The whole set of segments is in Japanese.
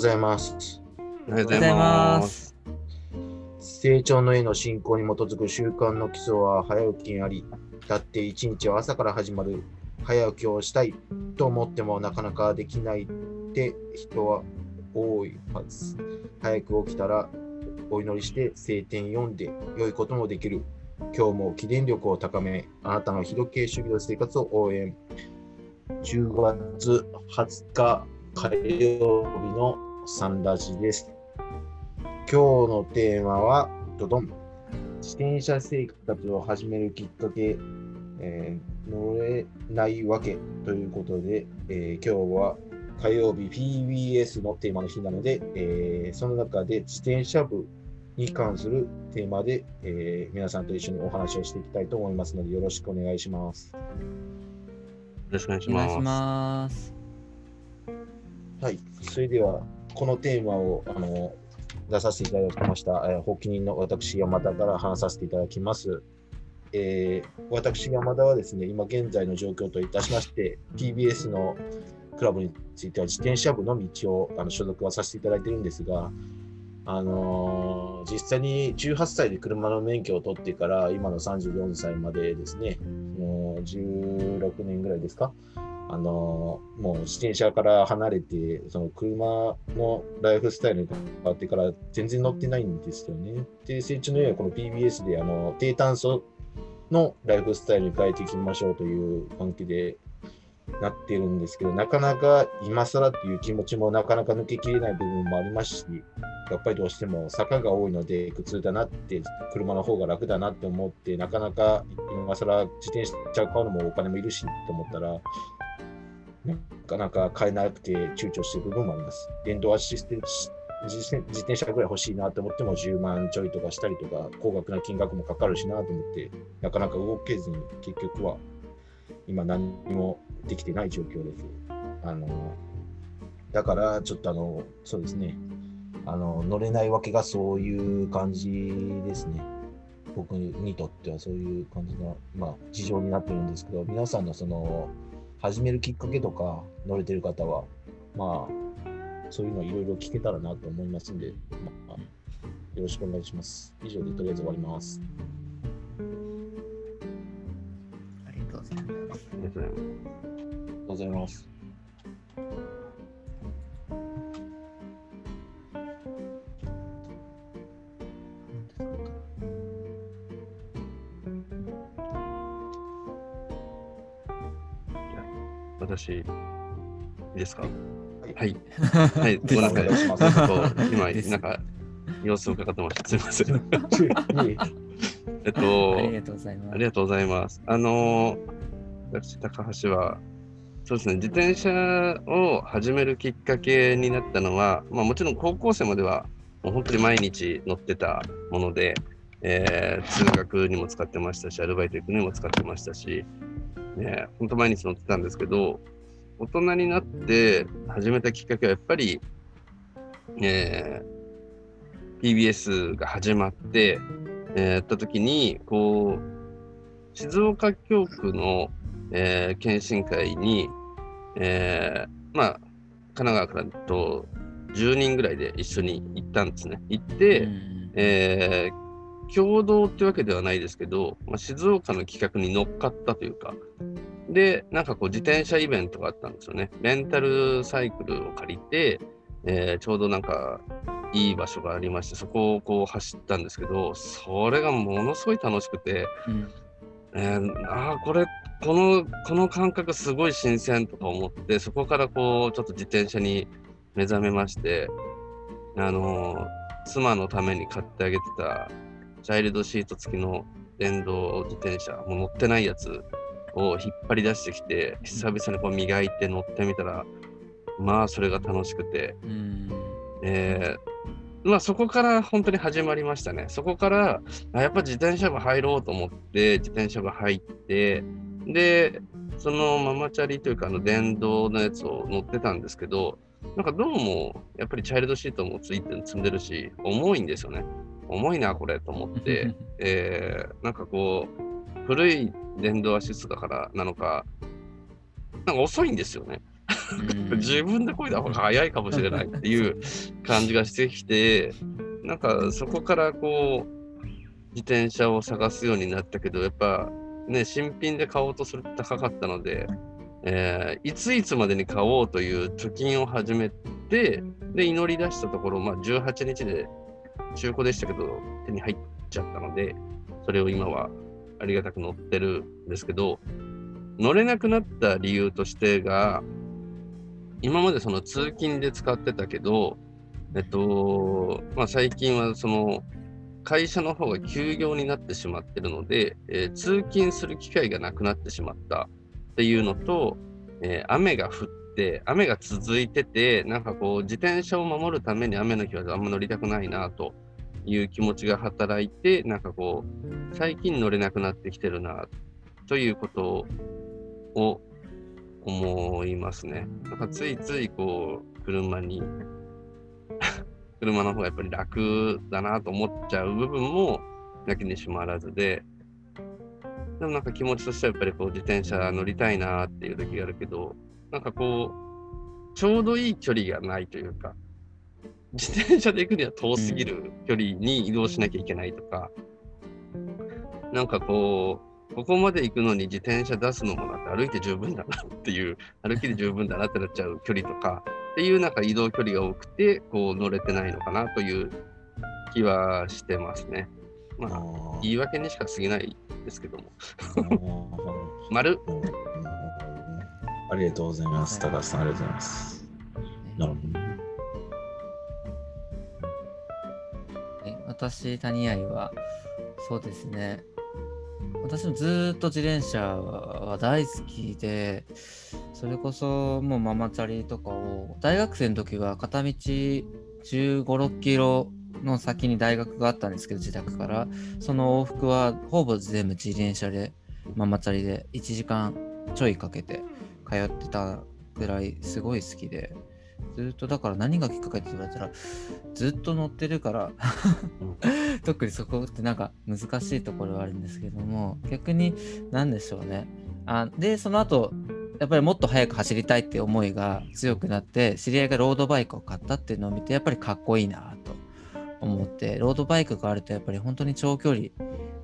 ございます。おはようございます。成長の絵の進行に基づく習慣の基礎は早起きにあり、だって一日は朝から始まる。早起きをしたいと思ってもなかなかできないって人は多いはず。早く起きたらお祈りして聖典読んで良いこともできる。今日も起電力を高め、あなたの非時計主義の生活を応援。10月20日火曜日のサンラジです。今日のテーマは、ドドン。自転車生活を始めるきっかけ、えー乗れないわけということで、えー今日は火曜日 PBS のテーマの日なので、えーその中で自転車部に関するテーマで、えー皆さんと一緒にお話をしていきたいと思いますので、よろしくお願いします。よろしくお願いし。ます。はい、それでは、このテーマをあの出させていただきました、えー発起人の私、山田から話させていただきます。えー私、山田はですね、今現在の状況といたしまして、TBS のクラブについては自転車部の道をあの所属はさせていただいてるんですが、あのー実際に18歳で車の免許を取ってから、今の34歳までですね、もう16年ぐらいですか、あのもう自転車から離れて、その車のライフスタイルに変わってから全然乗ってないんですよね。で、成長のようはこの PBS であの低炭素のライフスタイルに変えていきましょうという関係でなってるんですけど、なかなか今更っていう気持ちもなかなか抜けきれない部分もありますし、やっぱりどうしても坂が多いので苦痛だなって、車の方が楽だなって思って、なかなか今更自転車買うのもお金もいるしと思ったら、なかなか買えなくて躊躇している部分もあります。電動アシステント自転自転車ぐらい欲しいなと思っても10万ちょいとかしたりとか、高額な金額もかかるしなと思って、なかなか動けずに結局は今何もできてない状況です。あのだからちょっとあの、そうですね、あの乗れないわけがそういう感じですね。僕にとってはそういう感じの、まあ、事情になってるんですけど、皆さんのその、始めるきっかけとか、乗れてる方は、まあ、そういうのいろいろ聞けたらなと思いますんで、まあ、よろしくお願いします。以上でとりあえず終わります。ありがとうございます。ありがとうございます私、いいですか？いはい。はい、ごめんなさい。今なんか、様子を伺ってました。すみません。いえ えっと、ありがとうございます。ありがとうございます。あのー、私、高橋は、そうですね、自転車を始めるきっかけになったのは、まあ、もちろん高校生までは、もう本当に毎日乗ってたもので、えー通学にも使ってましたし、アルバイト行くのにも使ってましたし、ね、本当毎日乗ってたんですけど、大人になって始めたきっかけはやっぱり、えー PBS が始まって、えーやった時に、こう、静岡教区の、えー検診会に、えーまあ、神奈川からと10人ぐらいで一緒に行ったんですね。行って、うんえー共同ってわけではないですけど、まあ、静岡の企画に乗っかったというか、で、なんかこう自転車イベントがあったんですよね。レンタルサイクルを借りて、えーちょうどなんかいい場所がありまして、そこをこう走ったんですけど、それがものすごい楽しくて、うんえーああ、これ、この、この感覚すごい新鮮とか思って、そこからこう、ちょっと自転車に目覚めまして、あのー妻のために買ってあげてた、チャイルドシート付きの電動自転車、もう乗ってないやつを引っ張り出してきて、久々にこう磨いて乗ってみたら、まあ、それが楽しくて、うんえーまあそこから本当に始まりましたね。そこから、あやっぱ自転車部入ろうと思って、自転車部入って、で、そのママチャリというか、あの電動のやつを乗ってたんですけど、なんかどうも、やっぱりチャイルドシートもついて積んでるし、重いんですよね。重いな、これと思って、えーなんかこう、古い電動アシストだからなのか、なんか遅いんですよね。うん 自分でこいだ方が早いかもしれないっていう感じがしてきて、なんかそこからこう、自転車を探すようになったけど、やっぱね、新品で買おうとすると高かったので、えーいついつまでに買おうという貯金を始めて、で、祈り出したところ、まあ、18日で中古でしたけど、手に入っちゃったので、それを今はありがたく乗ってるんですけど、乗れなくなった理由としてが、今までその通勤で使ってたけど、えっと、まあ、最近はその会社の方が休業になってしまってるので、えー通勤する機会がなくなってしまったっていうのと、えー雨が降っ、雨が続いてて、なんかこう自転車を守るために雨の日はあんま乗りたくないなという気持ちが働いて、なんかこう、最近乗れなくなってきてるなということを思いますね。なんかついついこう、車に、車の方がやっぱり楽だなと思っちゃう部分もなきにしもあらずで、でもなんか気持ちとしてはやっぱりこう自転車乗りたいなっていう時があるけど、なんかこう、ちょうどいい距離がないというか、自転車で行くには遠すぎる距離に移動しなきゃいけないとか、なんかこう、ここまで行くのに自転車出すのもなんか歩いて十分だなっていう、歩きで十分だなってなっちゃう距離とか、っていうなんか移動距離が多くて、こう乗れてないのかなという気はしてますね。まあ、あ言い訳にしか過ぎないですけども。ー 丸、うんありがとうございます。高橋さん、ありがとうございます。なるほど。私、谷愛は、そうですね。私もずっと自転車は大好きで、それこそもうママチャリとかを、大学生の時は片道15、6キロの先に大学があったんですけど、自宅から。その往復はほぼ全部自転車で、ママチャリで1時間ちょいかけて通ってたぐらいすごい好きで、ずっとだから何がきっかけって言われたら、ずっと乗ってるから、特にそこってなんか難しいところはあるんですけども、逆に何でしょうね。あで、その後、やっぱりもっと速く走りたいって思いが強くなって、知り合いがロードバイクを買ったっていうのを見て、やっぱりかっこいいなと思って、ロードバイクがあるとやっぱり本当に長距離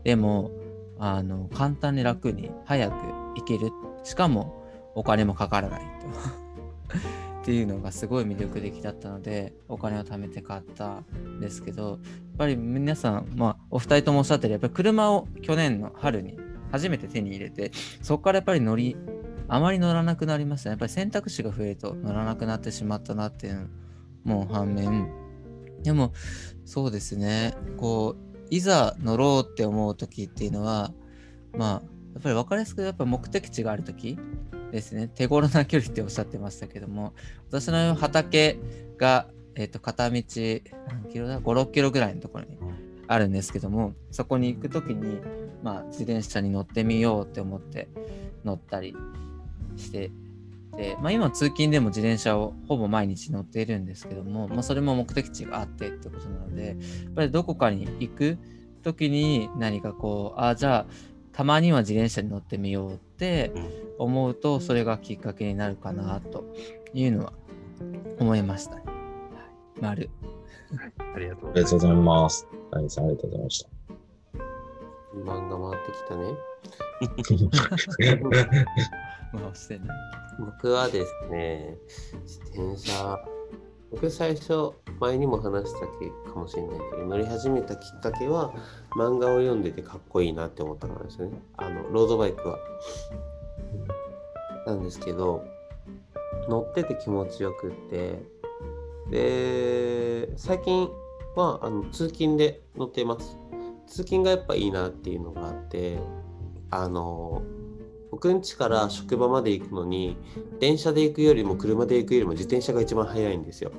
でも、あの、簡単に楽に速く行ける。しかもお金もかからないと。っていうのがすごい魅力的だったのでお金を貯めて買ったんですけどやっぱり皆さん、まあ、お二人ともおっしゃってるやっぱり車を去年の春に初めて手に入れてそこからやっぱり乗りあまり乗らなくなりましたね。やっぱり選択肢が増えると乗らなくなってしまったなっていうのも反面。でもそうですね。こういざ乗ろうって思う時っていうのはまあやっぱり分かりやすくやっぱ目的地がある時ですね。手頃な距離っておっしゃってましたけども私の畑が、えっと片道何キロだ？56キロぐらいのところにあるんですけどもそこに行く時に、まあ、自転車に乗ってみようって思って乗ったりしてで、まあ、今通勤でも自転車をほぼ毎日乗っているんですけども、まあ、それも目的地があってってことなのでやっぱりどこかに行く時に何かこうああじゃあたまには自転車に乗ってみようって思うとそれがきっかけになるかなというのは思いましたね。はい、丸。ありがとうありがとうございます。谷さん、ありがとうございました。漫画回ってきたね。まあ、してない。僕はですね、自転車、僕最初、前にも話したけかもしれないけど、乗り始めたきっかけは、漫画を読んでてかっこいいなって思ったからですよね。あの、ロードバイクは。なんですけど、乗ってて気持ちよくって、で、最近はあの通勤で乗っています。通勤がやっぱいいなっていうのがあって、あの、僕ん家から職場まで行くのに電車で行くよりも車で行くよりも自転車が一番早いんですよ。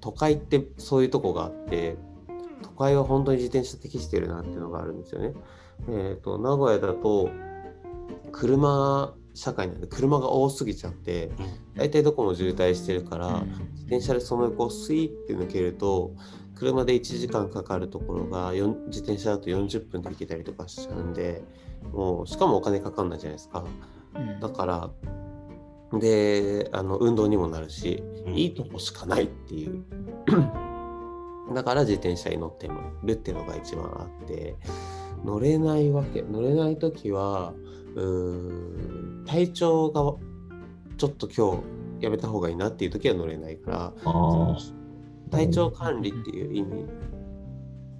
都会ってそういうとこがあって都会は本当に自転車適してるなっていうのがあるんですよね。えっ、と名古屋だと車社会なんで車が多すぎちゃって大体どこも渋滞してるから自転車でその横をスイーって抜けると車で1時間かかるところが自転車だと40分で行けたりとかしちゃうんでもうしかもお金かかんないじゃないですか。うん。だからであの運動にもなるし、うん。いいとこしかないっていう。だから自転車に乗ってるっていうのが一番あって乗れないわけ乗れない時はうーん体調がちょっと今日やめた方がいいなっていう時は乗れないからあ体調管理っていう意味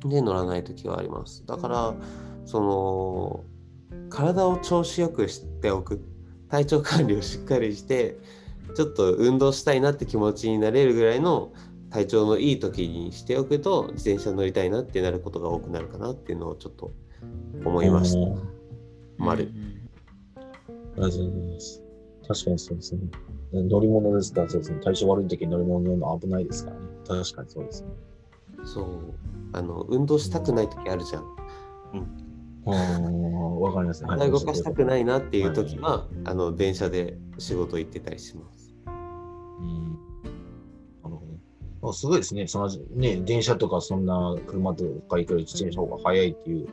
で乗らない時はあります。だからその体を調子よくしておく体調管理をしっかりしてちょっと運動したいなって気持ちになれるぐらいの体調のいい時にしておくと自転車乗りたいなってなることが多くなるかなっていうのをちょっと思いました。うん丸うんありがとうございます。確かにそうですね。乗り物ですから、そうですね。体調悪い時に乗り物乗るの危ないですからね。確かにそうですね。そうあの運動したくない時あるじゃん。うん、わかります動かしたくないなっていう時は、あの電車で仕事行ってたりします。うんなるほど。あすごいですね。そのね、電車とかそんな車とか行くより自転車の方が早いっていう、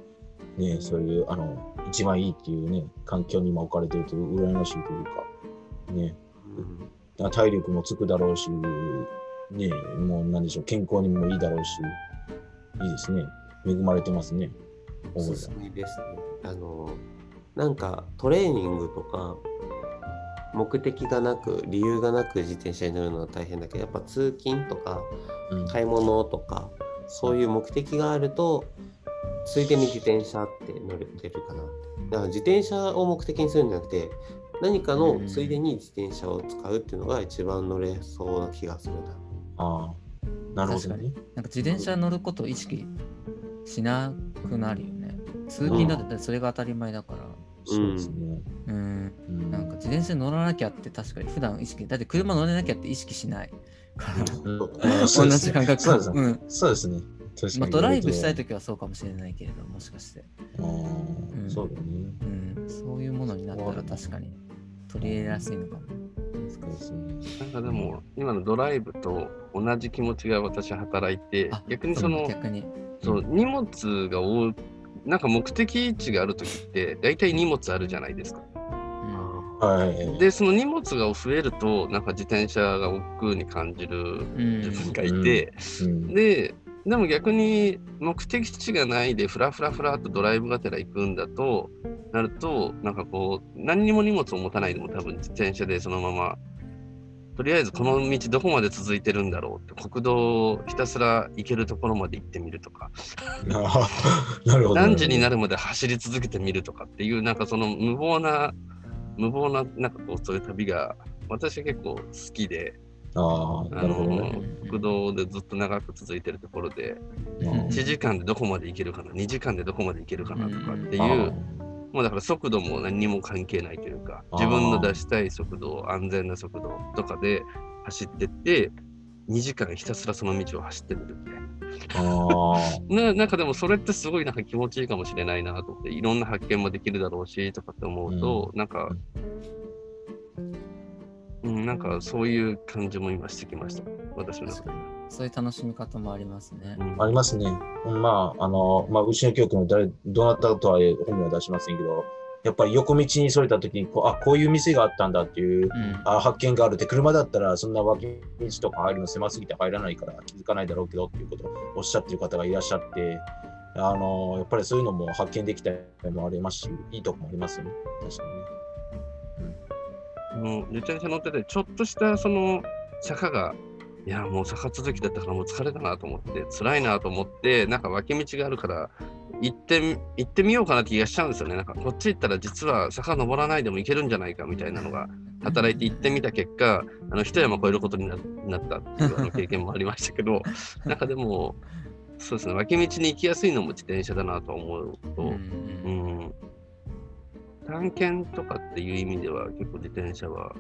ね、そういう、あの、一番いいっていうね、環境に今置かれてるという、羨ましいというか、ね、うん体力もつくだろうし、ね、もうなんでしょう、健康にもいいだろうし、いいですね。恵まれてますね。おすすめですね。あのなんかトレーニングとか目的がなく理由がなく自転車に乗るのは大変だけどやっぱ通勤とかうん買い物とかそういう目的があるとついでに自転車って乗れてるかなだから自転車を目的にするんじゃなくて何かのついでに自転車を使うっていうのが一番乗れそうな気がするな。ああ、なるほどね。なんか自転車乗ることを意識しなくなるよね。通勤だってそれが当たり前だから。そうですね。うん。うんなんか自転車乗らなきゃって確かに普段意識、だって車乗れなきゃって意識しないから。同うですねじ感覚そうですね。うん。そうですね。まあ、ドライブしたいときはそうかもしれないけれど、もしかして。ああうんそうだね。うん。そういうものになったら確かに取り入れやすいのかも。なんかでも、今のドライブと同じ気持ちが私は働いてあ、逆にその、逆に。そう荷物が多い、なんか目的地があるときって、大体荷物あるじゃないですか。うんはい。で、その荷物が増えると、なんか自転車が億劫に感じるうん自分がいて、うん、で、でも逆に目的地がないでフラフラフラっとドライブがてら行くんだとなるとなんかこう何にも荷物を持たないでも多分自転車でそのままとりあえずこの道どこまで続いてるんだろうって国道をひたすら行けるところまで行ってみるとか なるほど。何時になるるまで走り続けてみるとかっていうなんかその無謀な無謀ななんかこうそういう旅が私は結構好きでああ、なるほどね。国道でずっと長く続いてるところでうん1時間でどこまで行けるかな、2時間でどこまで行けるかなとかっていう、もうだから速度も何にも関係ないというか、自分の出したい速度、安全な速度とかで走ってって、2時間ひたすらその道を走ってみるみたいあな。ななんかでもそれってすごいなんか気持ちいいかもしれないなと思って、いろんな発見もできるだろうしとかって思うと、なんか、うん、なんかそういう感じも今してきました、私の中で。そういう楽しみ方もありますね。うんあ、ありますね。まあ、あの、まあ、うちの教区の誰、どなたとは本名は出しませんけど、やっぱり横道にそれた時にこう、あ、こういう店があったんだっていう、うん。あ発見があるって、車だったらそんな脇道とか入るの狭すぎて入らないから気づかないだろうけどっていうことをおっしゃってる方がいらっしゃって、あの、やっぱりそういうのも発見できたりもありますし、いいとこもありますよね。確かにね。自転車乗ってて、ちょっとしたその坂が、いや、もう坂続きだったからもう疲れたなと思って、辛いなと思って、なんか脇道があるから、行ってみ行ってみようかなって気がしちゃうんですよね。なんかこっち行ったら実は坂登らないでも行けるんじゃないかみたいなのが働いて行ってみた結果、あの一山越えることにななったっていうあの経験もありましたけど、なんかでも、そうですね、脇道に行きやすいのも自転車だなと思うと、うんうん、探検とかっていう意味では結構自転車は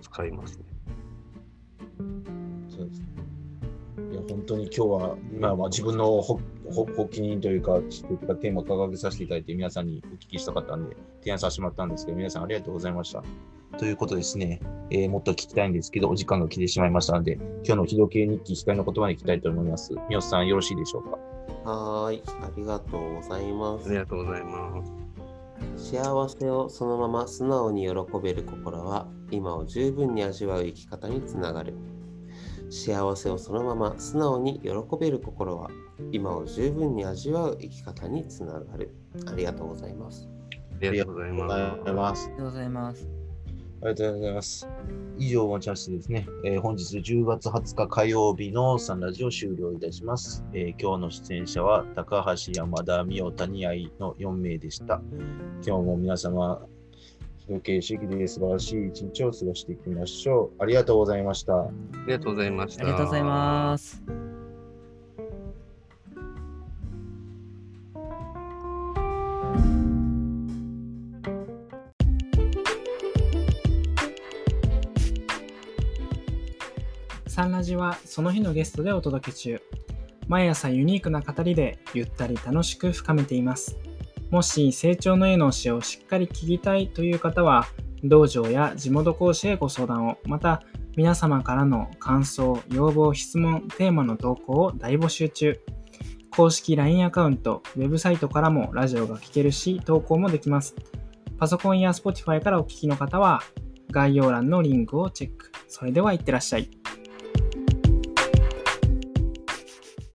使いますね。そうですね。いや、本当に今日は、まあ、まあ自分のほほ発起人というか、というかテーマを掲げさせていただいて、皆さんにお聞きしたかったんで、提案させてもらったんですけど、皆さんありがとうございました。ということですね、えーもっと聞きたいんですけど、お時間が来てしまいましたので、今日の日時計日記、光の言葉に行きたいと思います。三好さん、よろしいでしょうか。はーい、ありがとうございますあり。がとうございます。幸せをそのまま素直に喜べる心は今を十分に味わう生き方につながる。幸せをそのまま素直に喜べる心は今を十分に味わう生き方につながる。ありがとうございます。ありがとうございます。ありがとうございます。ありがとうございます。以上をもちましてですね、えー本日10月20日火曜日のサンラジオ終了いたします。えー今日の出演者は高橋、山田、美代、谷合の4名でした。今日も皆様、時計主義で素晴らしい一日を過ごしていきましょう。ありがとうございました。す。ありがとうございました。ありがとうございます。サンラジはその日のゲストでお届け中。毎朝ユニークな語りでゆったり楽しく深めています。もし成長の絵の教えをしっかり聞きたいという方は、道場や地元講師へご相談を、また皆様からの感想、要望、質問、テーマの投稿を大募集中。公式 LINE アカウント、ウェブサイトからもラジオが聞けるし、投稿もできます。パソコンや Spotify からお聞きの方は、概要欄のリンクをチェック。それではいってらっしゃい。